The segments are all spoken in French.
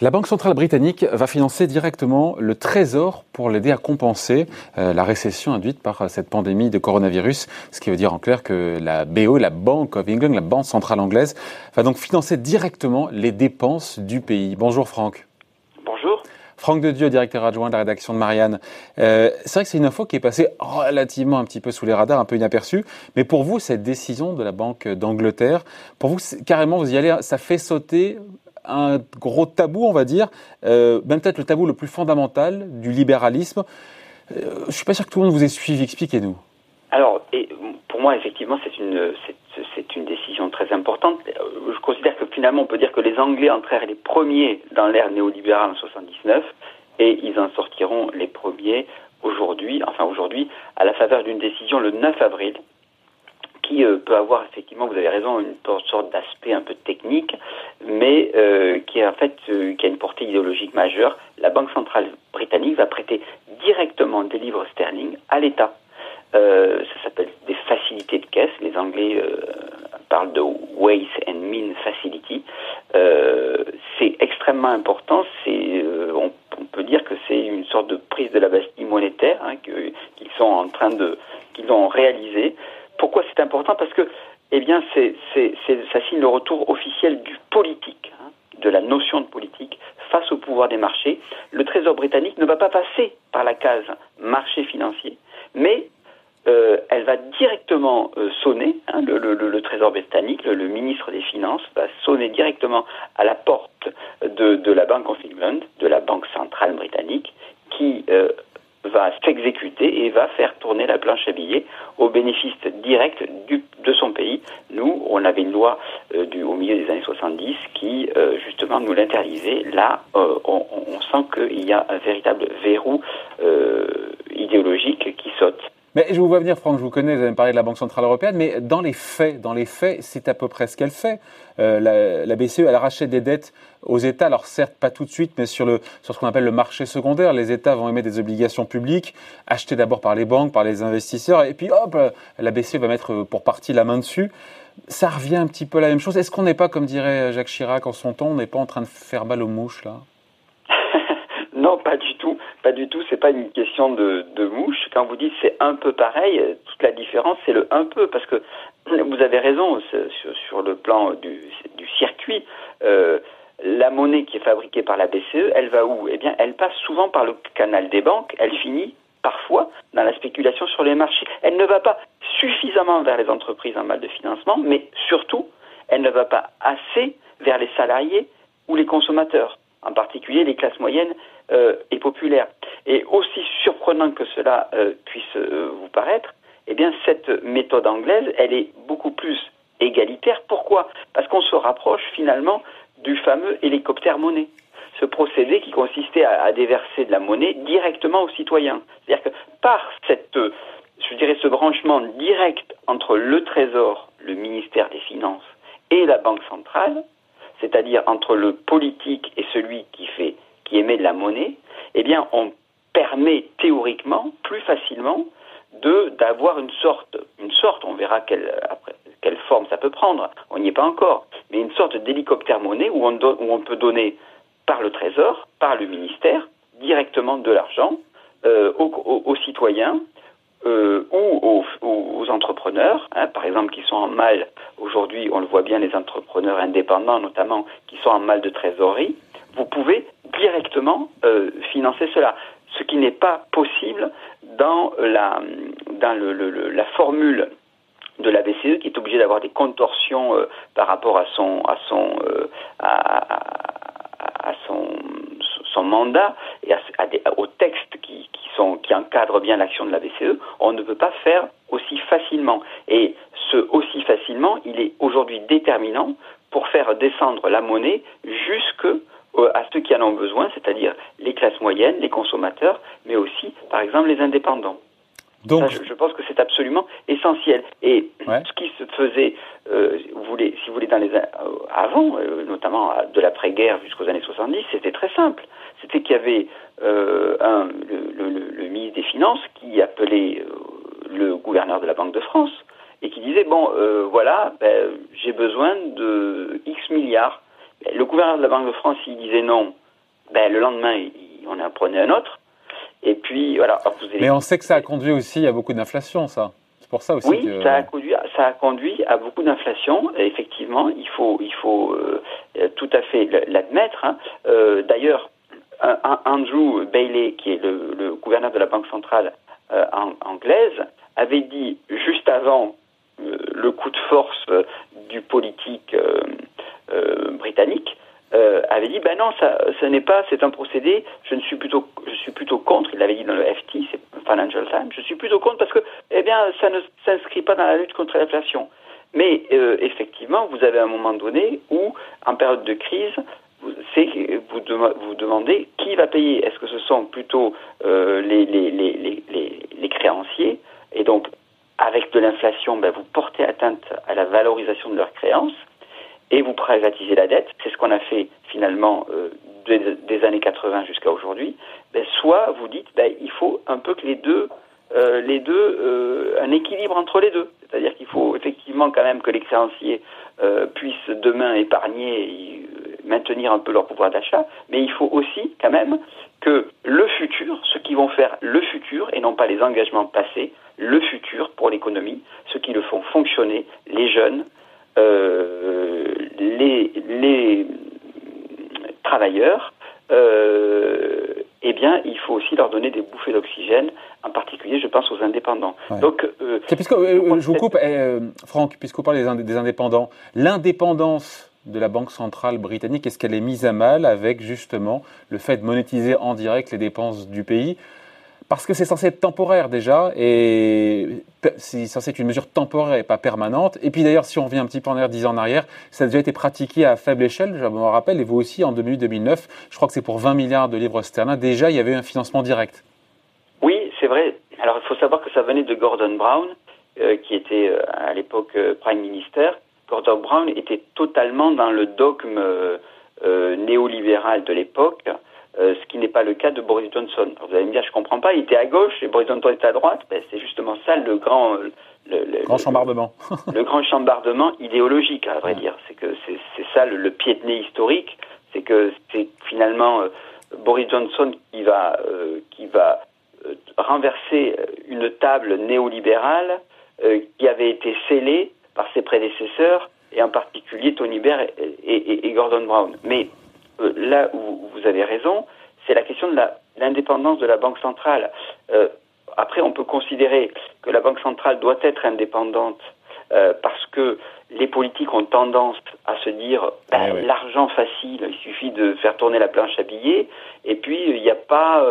La Banque centrale britannique va financer directement le Trésor pour l'aider à compenser euh, la récession induite par cette pandémie de coronavirus, ce qui veut dire en clair que la BO, la Bank of England, la Banque centrale anglaise, va donc financer directement les dépenses du pays. Bonjour Franck. Franck de Dieu, directeur adjoint de la rédaction de Marianne. Euh, c'est vrai que c'est une info qui est passée relativement un petit peu sous les radars, un peu inaperçue. Mais pour vous, cette décision de la Banque d'Angleterre, pour vous, carrément, vous y allez, ça fait sauter un gros tabou, on va dire, euh, même peut-être le tabou le plus fondamental du libéralisme. Euh, je suis pas sûr que tout le monde vous ait suivi. Expliquez-nous. Alors, pour moi, effectivement, c'est une, c'est une décision très importante. Je considère que finalement, on peut dire que les Anglais entrèrent les premiers dans l'ère néolibérale en 79 et ils en sortiront les premiers aujourd'hui, enfin aujourd'hui, à la faveur d'une décision le 9 avril qui euh, peut avoir effectivement, vous avez raison, une sorte d'aspect un peu technique, mais euh, qui en fait euh, qui a une portée idéologique majeure. La Banque centrale britannique va prêter directement des livres sterling à l'État. Ça s'appelle des facilités de caisse. Les Anglais parlent de Ways and Mean Facility. c'est extrêmement important. C'est on, peut dire que c'est une sorte de prise de la Bastille monétaire hein, qu'ils sont en train de qu'ils ont réalisé. Pourquoi c'est important? Parce que, eh bien, ça signe le retour officiel du politique, hein, de la notion de politique face au pouvoir des marchés. Le Trésor britannique ne va pas passer par la case marché financier, mais euh, directement euh, sonner, hein, le, Trésor britannique, le, ministre des Finances va sonner directement à la porte de, la Bank of England, de la Banque centrale britannique, qui euh, va s'exécuter et va faire tourner la planche à billets au bénéfice direct de son pays. Nous, on avait une loi euh, au milieu des années 70 qui, justement, nous l'interdisait. Là, on, sent qu'il y a un véritable verrou idéologique. Mais je vous vois venir, Franck, je vous connais, vous avez parlé de la Banque Centrale Européenne, mais dans les faits, dans les faits, c'est à peu près ce qu'elle fait. Euh, la, BCE, elle rachète des dettes aux États, alors certes pas tout de suite, mais sur, le, sur ce qu'on appelle le marché secondaire. Les États vont émettre des obligations publiques, achetées d'abord par les banques, par les investisseurs, et puis hop, la BCE va mettre pour partie la main dessus. Ça revient un petit peu à la même chose. Est-ce qu'on n'est pas, comme dirait Jacques Chirac en son temps, on n'est pas en train de faire balle aux mouches là? Non, pas du du tout. C'est pas une question de, mouche. Quand vous dites c'est un peu pareil, toute la différence c'est le un peu parce que vous avez raison sur, le plan du, circuit. Euh, la monnaie qui est fabriquée par la BCE, elle va où? Eh bien, elle passe souvent par le canal des banques. Elle finit parfois dans la spéculation sur les marchés. Elle ne va pas suffisamment vers les entreprises en mal de financement, mais surtout, elle ne va pas assez vers les salariés ou les consommateurs, en particulier les classes moyennes euh, et populaire. Et aussi surprenant que cela euh, puisse euh, vous paraître, eh bien cette méthode anglaise, elle est beaucoup plus égalitaire. Pourquoi? Parce qu'on se rapproche finalement du fameux hélicoptère monnaie. Ce procédé qui consistait à, déverser de la monnaie directement aux citoyens. C'est-à-dire que par cette, je dirais, ce branchement direct entre le Trésor, le ministère des Finances et la Banque centrale, c'est-à-dire entre le politique et celui qui fait qui émet de la monnaie, eh bien, on permet théoriquement plus facilement de d'avoir une sorte, une sorte, on verra quelle, quelle forme ça peut prendre, on n'y est pas encore, mais une sorte d'hélicoptère monnaie où on, où on peut donner par le Trésor, par le ministère, directement de l'argent euh, aux, citoyens euh, ou aux, entrepreneurs, hein, par exemple, qui sont en mal, aujourd'hui on le voit bien, les entrepreneurs indépendants notamment, qui sont en mal de trésorerie, vous pouvez directement euh, financer cela, ce qui n'est pas possible dans la, dans le, la formule de la BCE qui est obligée d'avoir des contorsions euh, par rapport à son à son euh, à, à, son mandat et à, des, aux textes qui, qui sont qui encadrent bien l'action de la BCE, on ne peut pas faire aussi facilement. Et ce aussi facilement, il est aujourd'hui déterminant pour faire descendre la monnaie jusque à ceux qui en ont besoin, c'est-à-dire les classes moyennes, les consommateurs, mais aussi, par exemple, les indépendants. Donc, je, pense que c'est absolument essentiel. Et ce qui se faisait, euh, vous voulez, si vous voulez, dans les, euh, avant, notamment de l'après-guerre jusqu'aux années 70, c'était très simple. C'était qu'il y avait un, le, le, le, ministre des Finances qui appelait le gouverneur de la Banque de France et qui disait bon, euh, voilà, ben, j'ai besoin de X milliards. Le gouverneur de la Banque de France, il disait non, ben, le lendemain, on en prenait un autre. Et puis, voilà. Mais on sait que ça a conduit aussi à beaucoup d'inflation, ça. C'est pour ça aussi. Oui, ça, a conduit, ça a conduit à beaucoup d'inflation. Effectivement, il faut, il faut euh, tout à fait l'admettre. Hein. Euh, d'ailleurs, Andrew Bailey, qui est le, gouverneur de la Banque centrale euh, anglaise, avait dit juste avant le coup de force du politique britannique euh, avait dit ben non, ça, ce n'est pas, c'est un procédé. Je ne suis plutôt, je suis plutôt contre. Il l'avait dit dans le FT, c'est Financial Times. Je suis plutôt contre parce que, eh bien, ça ne s'inscrit pas dans la lutte contre l'inflation. Mais euh, effectivement, vous avez un moment donné où, en période de crise, vous, vous, vous demandez qui va payer. Est-ce que ce sont plutôt euh, les, les, les, les, créanciers? Et donc, avec de l'inflation, ben, vous portez atteinte à la valorisation de leurs créances et vous privatisez la dette, c'est ce qu'on a fait finalement euh, des, années 80 jusqu'à aujourd'hui, ben, soit vous dites ben, il faut un peu que les deux, euh, les deux, euh, un équilibre entre les deux. C'est-à-dire qu'il faut effectivement quand même que les créanciers puissent demain épargner et maintenir un peu leur pouvoir d'achat, mais il faut aussi quand même que le futur, ceux qui vont faire le futur et non pas les engagements passés, le futur pour l'économie, ceux qui le font fonctionner, les jeunes, euh, les, les, travailleurs, euh, eh bien, il faut aussi leur donner des bouffées d'oxygène, en particulier, je pense, aux indépendants. Donc, euh, puisque, je vous coupe, Franck, puisqu'on parle des, des indépendants, l'indépendance de la Banque centrale britannique, est-ce qu'elle est mise à mal avec justement le fait de monétiser en direct les dépenses du pays? Parce que c'est censé être temporaire déjà, et c'est censé être une mesure temporaire et pas permanente. Et puis d'ailleurs, si on revient un petit peu en arrière, 10 ans en arrière, ça a déjà été pratiqué à faible échelle, je me rappelle, et vous aussi en 2008-2009, je crois que c'est pour 20 milliards de livres sterling, déjà il y avait un financement direct. Oui, c'est vrai. Alors il faut savoir que ça venait de Gordon Brown, euh, qui était euh, à l'époque euh, Prime Minister. Gordon Brown était totalement dans le dogme néolibéral de l'époque. Euh, ce qui n'est pas le cas de Boris Johnson. vous allez me dire, je comprends pas, il était à gauche et Boris Johnson était à droite. Ben, c'est justement ça le grand, le, grand chambardement. le grand chambardement idéologique, à vrai dire. C'est que c'est ça le, pied de nez historique. C'est que c'est finalement euh, Boris Johnson qui va, euh, qui va renverser une table néolibérale qui avait été scellée par ses prédécesseurs et en particulier Tony Blair et, et Gordon Brown. Mais là où vous avez raison, c'est la question de l'indépendance de la Banque centrale. Euh, après, on peut considérer que la Banque centrale doit être indépendante euh, parce que les politiques ont tendance à se dire ben, l'argent facile, il suffit de faire tourner la planche à billets, et puis il n'y a pas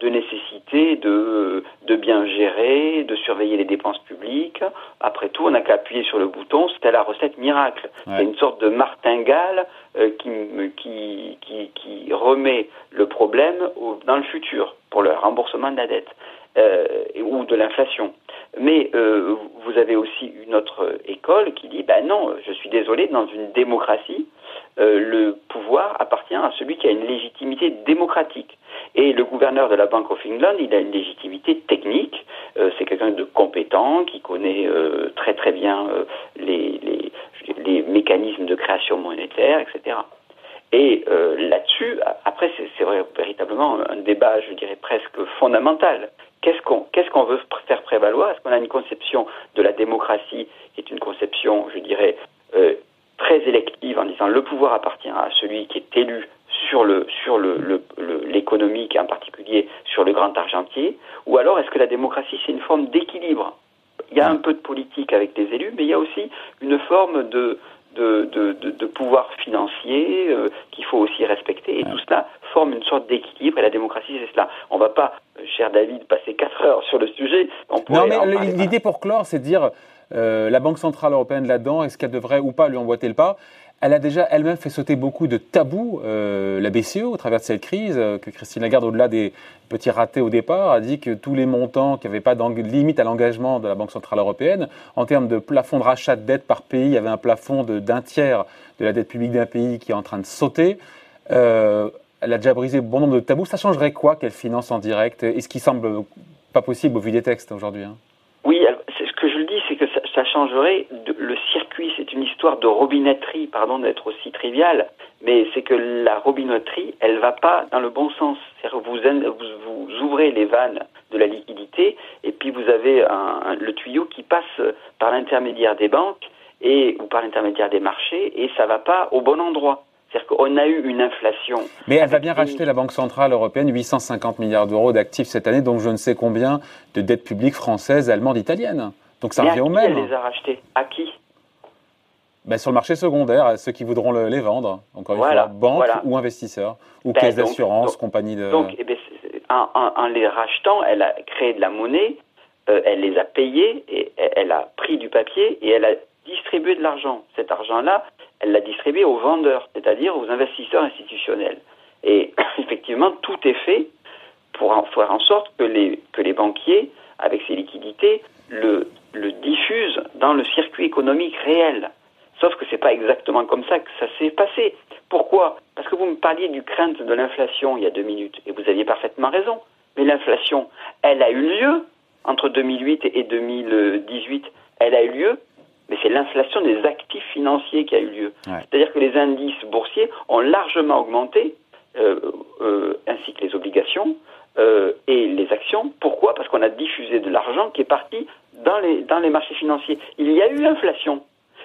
de nécessité de, de bien gérer, de surveiller les dépenses publiques. Après tout, on n'a qu'à appuyer sur le bouton, c'était la recette miracle. C'est une sorte de martingale euh, qui, qui, qui, qui, remet le problème dans le futur pour le remboursement de la dette euh, ou de l'inflation. Mais euh, vous avez aussi une autre école qui dit, ben non, je suis désolé, dans une démocratie, euh, le pouvoir appartient à celui qui a une légitimité démocratique. Et le gouverneur de la Bank of England, il a une légitimité technique. Euh, c'est quelqu'un de compétent, qui connaît euh, très très bien les, les, les, mécanismes de création monétaire, etc. Et là-dessus, après, c'est véritablement un débat, je dirais presque fondamental. Qu'est-ce qu'on qu'est-ce qu'on veut faire prévaloir? Est-ce qu'on a une conception de la démocratie qui est une conception, je dirais, très élective en disant le pouvoir appartient à celui qui est élu sur le sur le, l'économique et en particulier sur le grand argentier ou alors est-ce que la démocratie c'est une forme d'équilibre? Il y a un peu de politique avec les élus mais il y a aussi une forme de de, de, de, pouvoir financier euh, qu'il faut aussi respecter et tout cela forme une sorte d'équilibre et la démocratie c'est cela. On ne va pas, euh, cher David, passer quatre heures sur le sujet. non mais l'idée pour clore c'est de dire euh, la Banque Centrale Européenne là-dedans, est-ce qu'elle devrait ou pas lui emboîter le pas? Elle a déjà elle-même fait sauter beaucoup de tabous, euh, la BCE, au travers de cette crise, euh, que Christine Lagarde, au-delà des petits ratés au départ, a dit que tous les montants qui n'avaient pas de limite à l'engagement de la Banque Centrale Européenne, en termes de plafond de rachat de dette par pays, il y avait un plafond d'un tiers de la dette publique d'un pays qui est en train de sauter. elle a déjà brisé bon nombre de tabous. Ça changerait quoi qu'elle finance en direct? Et ce qui semble pas possible au vu des textes aujourd'hui hein? Oui, ce que je le dis, c'est que ça, changerait le circuit. C'est une histoire de robinetterie, pardon d'être aussi trivial, mais c'est que la robinetterie, elle va pas dans le bon sens. C'est-à-dire vous, vous, vous, ouvrez les vannes de la liquidité et puis vous avez un, le tuyau qui passe par l'intermédiaire des banques et ou par l'intermédiaire des marchés et ça va pas au bon endroit. C'est-à-dire qu'on a eu une inflation. Mais elle va bien racheter la Banque Centrale Européenne 850 milliards d'euros d'actifs cette année, donc je ne sais combien de dettes publiques françaises, allemandes, italiennes. Donc ça revient au même. Elle les a rachetées À qui? Ben, Sur le marché secondaire, à ceux qui voudront les vendre. Encore une fois, banques ou investisseurs, ou ben, caisses d'assurance, compagnie de. Donc, eh ben, en, les rachetant, elle a créé de la monnaie, euh, elle les a payés, et elle a pris du papier et elle a distribué de l'argent. Cet argent-là, elle l'a distribué aux vendeurs, c'est-à-dire aux investisseurs institutionnels. Et effectivement, tout est fait pour en faire en sorte que les, que les banquiers, avec ces liquidités, le, le diffusent dans le circuit économique réel. Sauf que ce n'est pas exactement comme ça que ça s'est passé. Pourquoi? Parce que vous me parliez du crainte de l'inflation il y a deux minutes, et vous aviez parfaitement raison. Mais l'inflation, elle a eu lieu entre 2008 et 2018. Elle a eu lieu mais c'est l'inflation des actifs financiers qui a eu lieu. C'est-à-dire que les indices boursiers ont largement augmenté, euh, euh, ainsi que les obligations euh, et les actions. Pourquoi? Parce qu'on a diffusé de l'argent qui est parti dans les, dans les marchés financiers. Il y a eu inflation,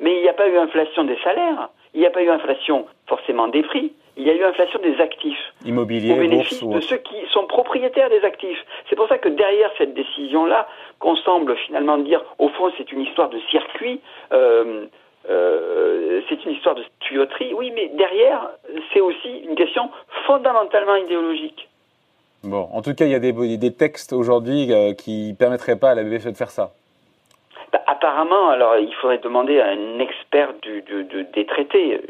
mais il n'y a pas eu inflation des salaires, il n'y a pas eu inflation forcément des prix, il y a eu inflation des actifs. Immobilier, au bénéfice de ceux qui sont propriétaires des actifs. C'est pour ça que derrière cette décision-là, qu'on semble finalement dire, au fond, c'est une histoire de circuit, euh, euh, c'est une histoire de tuyauterie. Oui, mais derrière, c'est aussi une question fondamentalement idéologique. Bon, en tout cas, il y a des, des textes aujourd'hui euh, qui ne permettraient pas à la BFE de faire ça. Bah, apparemment, alors il faudrait demander à un expert du, des traités.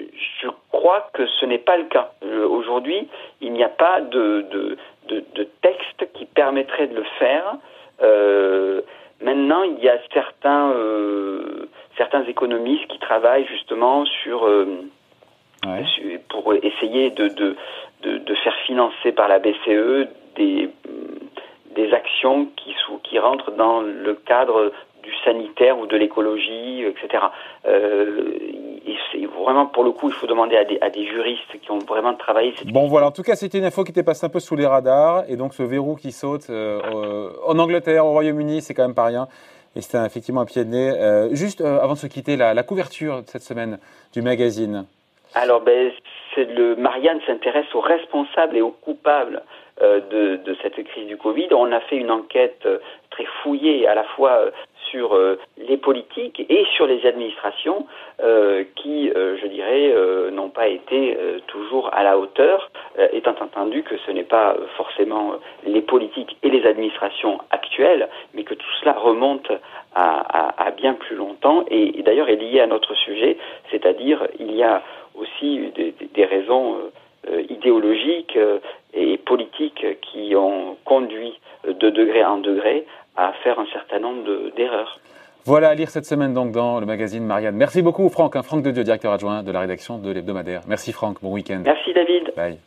Je crois que ce n'est pas le cas. Euh, aujourd'hui, il n'y a pas de, de, texte qui permettrait de le faire. Euh, maintenant, il y a certains, euh, certains économistes qui travaillent justement sur, pour essayer de, de, faire financer par la BCE des, actions qui, rentrent dans le cadre du sanitaire ou de l'écologie, etc. Euh, vraiment, pour le coup, il faut demander à des, juristes qui ont vraiment travaillé. Cette bon, voilà. En tout cas, c'était une info qui était passée un peu sous les radars. Et donc, ce verrou qui saute euh, en Angleterre, au Royaume-Uni, c'est quand même pas rien. Et c'était effectivement un pied de nez. Euh, juste avant de se quitter, la, la, couverture de cette semaine du magazine. Alors, ben, c'est le Marianne s'intéresse aux responsables et aux coupables de, de, cette crise du Covid. On a fait une enquête très fouillée à la fois sur euh, les politiques et sur les administrations euh, qui, euh, je dirais, n'ont pas été toujours à la hauteur, étant entendu que ce n'est pas forcément les politiques et les administrations actuelles, mais que tout cela remonte à, bien plus longtemps. Et, d'ailleurs est lié à notre sujet, c'est-à-dire il y a aussi des, raisons idéologiques et politiques qui ont conduit degré en degré à faire un certain nombre d'erreurs. voilà à lire cette semaine donc dans le magazine Marianne. Merci beaucoup Franck, hein, Franck de Dieu, directeur adjoint de la rédaction de l'hebdomadaire. Merci Franck, bon week-end. Merci David. Bye.